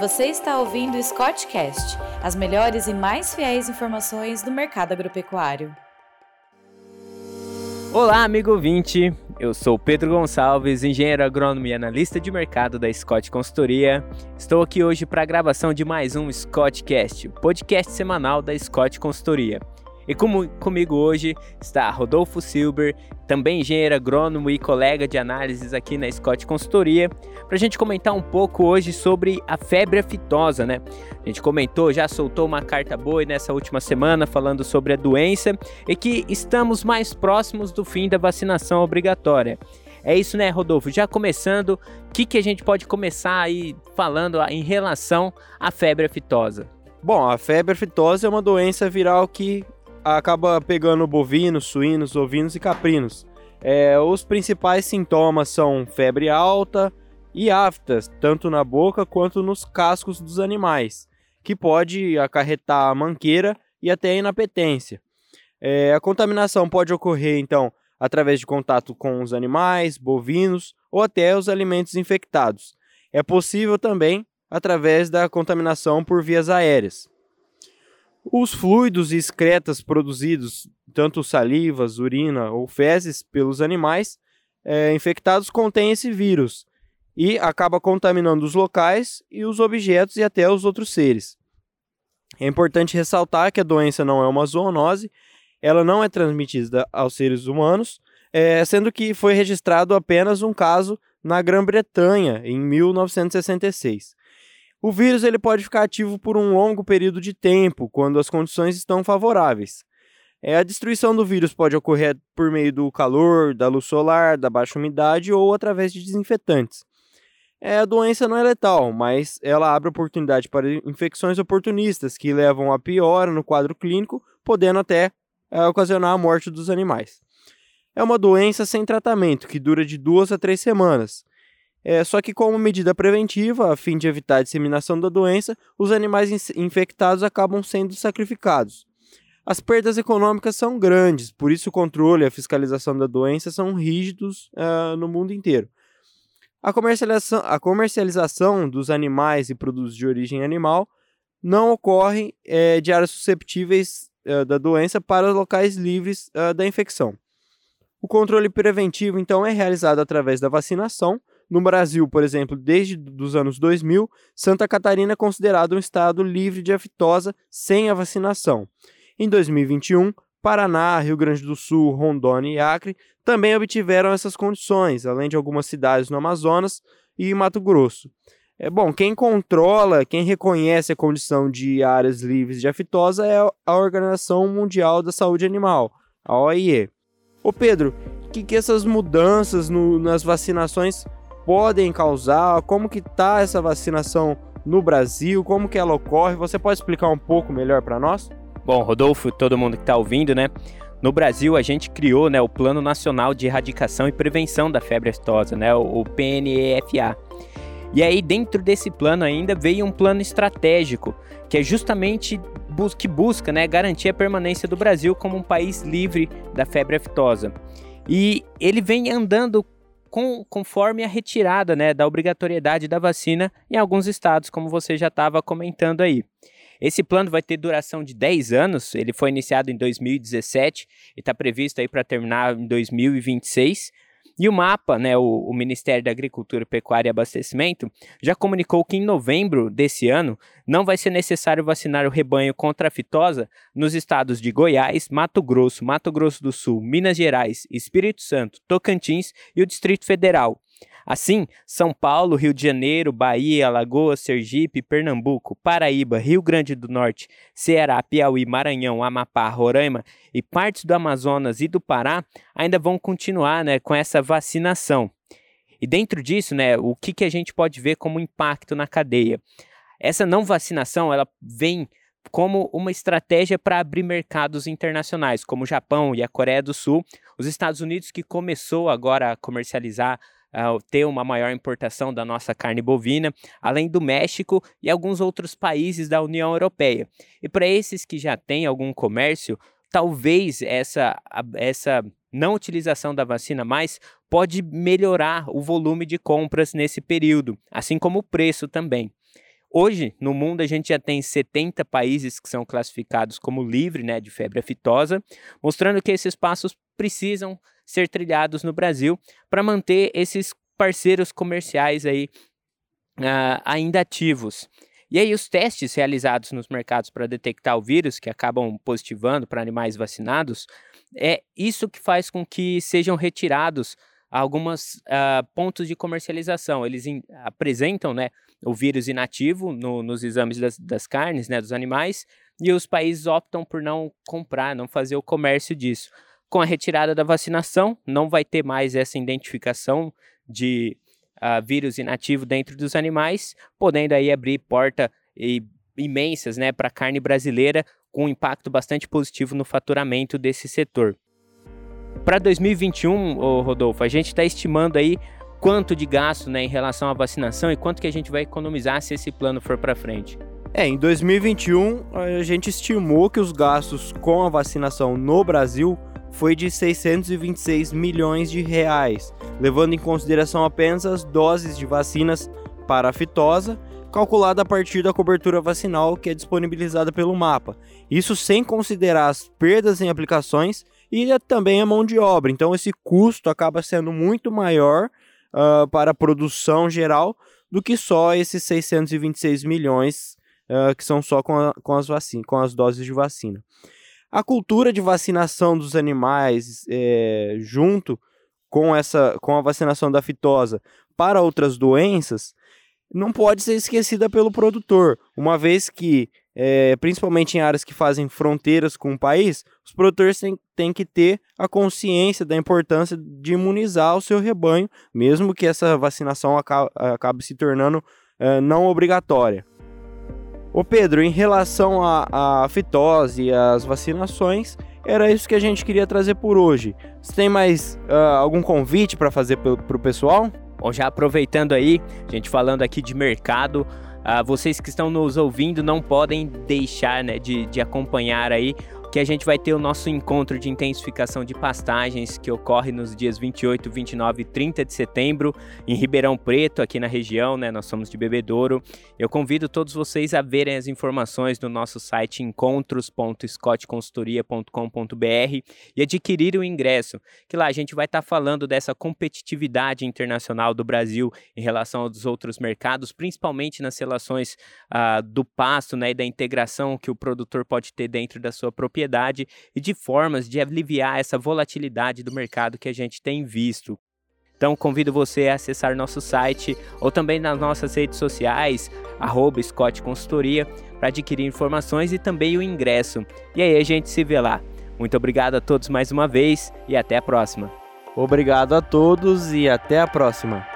Você está ouvindo o Scottcast, as melhores e mais fiéis informações do mercado agropecuário. Olá, amigo ouvinte. Eu sou Pedro Gonçalves, engenheiro agrônomo e analista de mercado da Scott Consultoria. Estou aqui hoje para a gravação de mais um Scottcast, podcast semanal da Scott Consultoria. E como, comigo hoje está Rodolfo Silber, também engenheiro agrônomo e colega de análises aqui na Scott Consultoria, para a gente comentar um pouco hoje sobre a febre aftosa, né? A gente comentou, já soltou uma carta boa nessa última semana falando sobre a doença e que estamos mais próximos do fim da vacinação obrigatória. É isso, né, Rodolfo? Já começando, o que, que a gente pode começar aí falando em relação à febre aftosa? Bom, a febre aftosa é uma doença viral que acaba pegando bovinos, suínos, ovinos e caprinos. É, os principais sintomas são febre alta e aftas, tanto na boca quanto nos cascos dos animais, que pode acarretar manqueira e até inapetência. É, a contaminação pode ocorrer, então, através de contato com os animais, bovinos ou até os alimentos infectados. É possível também através da contaminação por vias aéreas. Os fluidos e excretas produzidos, tanto salivas, urina ou fezes, pelos animais é, infectados contêm esse vírus e acaba contaminando os locais e os objetos e até os outros seres. É importante ressaltar que a doença não é uma zoonose, ela não é transmitida aos seres humanos, é, sendo que foi registrado apenas um caso na Grã-Bretanha em 1966. O vírus ele pode ficar ativo por um longo período de tempo, quando as condições estão favoráveis. É, a destruição do vírus pode ocorrer por meio do calor, da luz solar, da baixa umidade ou através de desinfetantes. É, a doença não é letal, mas ela abre oportunidade para infecções oportunistas que levam a piora no quadro clínico, podendo até é, ocasionar a morte dos animais. É uma doença sem tratamento que dura de duas a três semanas. É, só que, como medida preventiva, a fim de evitar a disseminação da doença, os animais infectados acabam sendo sacrificados. As perdas econômicas são grandes, por isso o controle e a fiscalização da doença são rígidos uh, no mundo inteiro. A comercialização, a comercialização dos animais e produtos de origem animal não ocorre é, de áreas susceptíveis uh, da doença para locais livres uh, da infecção. O controle preventivo, então, é realizado através da vacinação, no Brasil, por exemplo, desde os anos 2000, Santa Catarina é considerado um estado livre de aftosa sem a vacinação. Em 2021, Paraná, Rio Grande do Sul, Rondônia e Acre também obtiveram essas condições, além de algumas cidades no Amazonas e Mato Grosso. É bom, quem controla, quem reconhece a condição de áreas livres de aftosa é a Organização Mundial da Saúde Animal, a OIE. Ô Pedro, o que, que essas mudanças no, nas vacinações podem causar, como que tá essa vacinação no Brasil, como que ela ocorre? Você pode explicar um pouco melhor para nós? Bom, Rodolfo, todo mundo que está ouvindo, né? No Brasil, a gente criou né, o Plano Nacional de Erradicação e Prevenção da Febre Aftosa, né, o PNEFA. E aí, dentro desse plano ainda veio um plano estratégico, que é justamente que busca né, garantir a permanência do Brasil como um país livre da febre aftosa. E ele vem andando com, conforme a retirada né, da obrigatoriedade da vacina em alguns estados, como você já estava comentando aí. Esse plano vai ter duração de 10 anos, ele foi iniciado em 2017 e está previsto aí para terminar em 2026. E o MAPA, né, o, o, Ministério da Agricultura, Pecuária e Abastecimento, já comunicou que em novembro desse ano não vai ser necessário vacinar o rebanho contra a fitosa nos estados de Goiás, Mato Grosso, Mato Grosso do Sul, Minas Gerais, Espírito Santo, Tocantins e o Distrito Federal. Assim, São Paulo, Rio de Janeiro, Bahia, Alagoas, Sergipe, Pernambuco, Paraíba, Rio Grande do Norte, Ceará, Piauí, Maranhão, Amapá, Roraima e partes do Amazonas e do Pará ainda vão continuar né, com essa vacinação. E dentro disso, né, o que, que a gente pode ver como impacto na cadeia? Essa não vacinação ela vem como uma estratégia para abrir mercados internacionais, como o Japão e a Coreia do Sul, os Estados Unidos que começou agora a comercializar uh, ter uma maior importação da nossa carne bovina, além do México e alguns outros países da União Europeia. E para esses que já têm algum comércio, talvez essa, essa não utilização da vacina mais pode melhorar o volume de compras nesse período, assim como o preço também. Hoje, no mundo, a gente já tem 70 países que são classificados como livre né, de febre aftosa, mostrando que esses passos precisam ser trilhados no Brasil para manter esses parceiros comerciais aí uh, ainda ativos. E aí, os testes realizados nos mercados para detectar o vírus, que acabam positivando para animais vacinados, é isso que faz com que sejam retirados alguns uh, ah, pontos de comercialização. Eles in, apresentam né, o vírus inativo no, nos exames das, das, carnes, né, dos animais, e os países optam por não comprar, não fazer o comércio disso. Com a retirada da vacinação, não vai ter mais essa identificação de uh, vírus inativo dentro dos animais, podendo aí abrir porta e, imensas né, para a carne brasileira, com um impacto bastante positivo no faturamento desse setor. Para 2021, ô Rodolfo, a gente está estimando aí quanto de gasto né, em relação à vacinação e quanto que a gente vai economizar se esse plano for para frente. É, em 2021 a gente estimou que os gastos com a vacinação no Brasil foi de 626 milhões de reais, levando em consideração apenas as doses de vacinas para a fitosa, calculada a partir da cobertura vacinal que é disponibilizada pelo mapa. Isso sem considerar as perdas em aplicações e também a mão de obra. Então esse custo acaba sendo muito maior uh, para a produção geral do que só esses 626 milhões uh, que são só com, a, com, as com as doses de vacina. A cultura de vacinação dos animais é, junto com essa com a vacinação da fitosa para outras doenças não pode ser esquecida pelo produtor, uma vez que é, principalmente em áreas que fazem fronteiras com o país, os produtores têm, têm que ter a consciência da importância de imunizar o seu rebanho, mesmo que essa vacinação acabe, acabe se tornando é, não obrigatória. Ô Pedro, em relação à fitose e às vacinações, era isso que a gente queria trazer por hoje. Você tem mais uh, algum convite para fazer para o pessoal? Bom, já aproveitando aí, a gente falando aqui de mercado, Uh, vocês que estão nos ouvindo não podem deixar né, de, de acompanhar aí que a gente vai ter o nosso encontro de intensificação de pastagens que ocorre nos dias 28, 29 e 30 de setembro em Ribeirão Preto, aqui na região, né? Nós somos de Bebedouro. Eu convido todos vocês a verem as informações no nosso site encontros.scottconsultoria.com.br e adquirir o ingresso, que lá a gente vai estar tá falando dessa competitividade internacional do Brasil em relação aos outros mercados, principalmente nas relações uh, do pasto, né, e da integração que o produtor pode ter dentro da sua propriedade propriedade e de formas de aliviar essa volatilidade do mercado que a gente tem visto. Então convido você a acessar nosso site ou também nas nossas redes sociais, arroba Scott Consultoria, para adquirir informações e também o ingresso. E aí a gente se vê lá. Muito obrigado a todos mais uma vez e até a próxima. Obrigado a todos e até a próxima.